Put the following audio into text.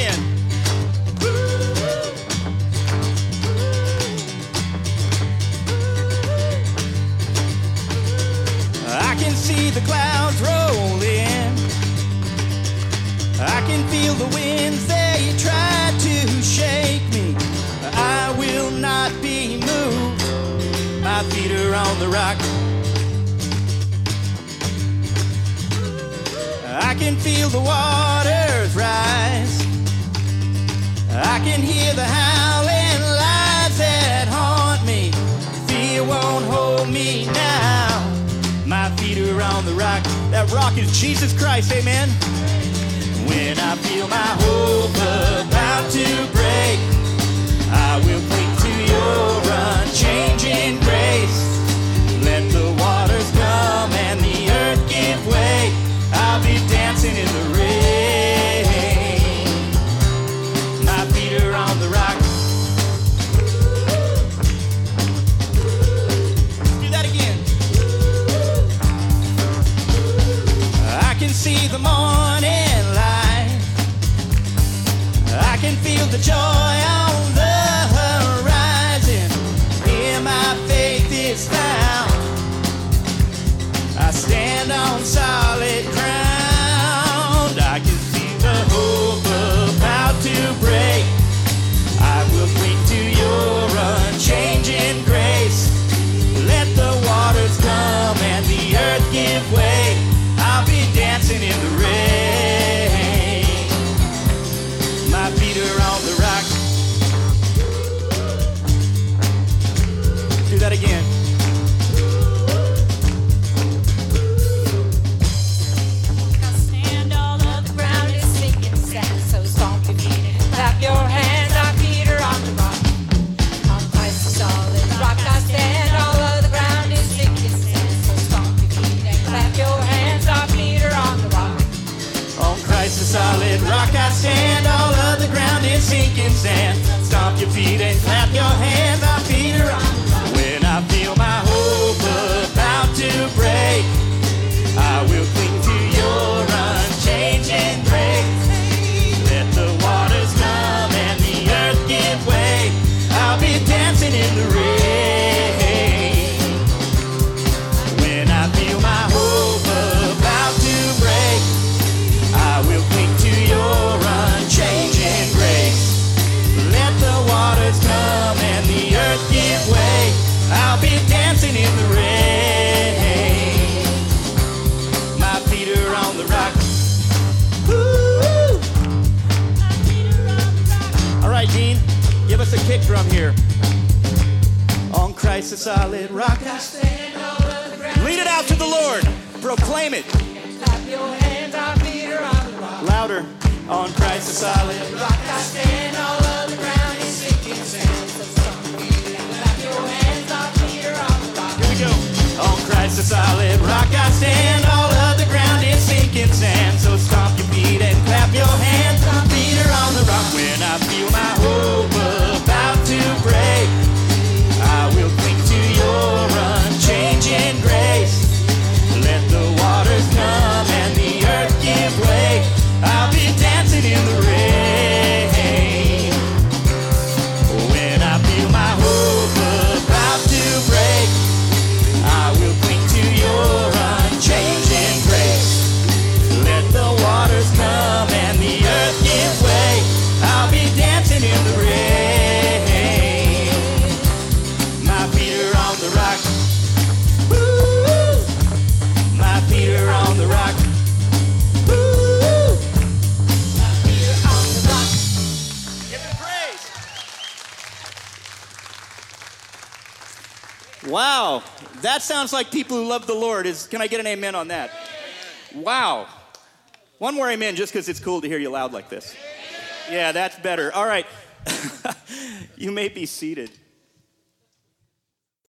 again. I can see the clouds roll in. I can feel the winds, they try to shake me. I will not be moved. My feet are on the rock. I can feel the waters rise. I can hear the howling lies that haunt me. Fear won't hold me now. My feet are on the rock. That rock is Jesus Christ, amen. When I feel my can see the morning light. I can feel the joy solid rock I stand. All of the ground is sinking sand. Stomp your feet and clap your hands. Our feet are on. Us a kick drum here. On Christ the solid rock I stand. Lead it out to the Lord. Proclaim it. Clap your hands. Our feet are on. Louder. On Christ the solid rock. I stand. All of the ground is sinking sand. So stomp your feet and clap your hands. Our feet are on the rock. Here we go. On Christ the solid rock I stand. Wow, that sounds like people who love the Lord. Is can I get an amen on that? Wow. One more amen just because it's cool to hear you loud like this. Yeah, that's better. All right. you may be seated.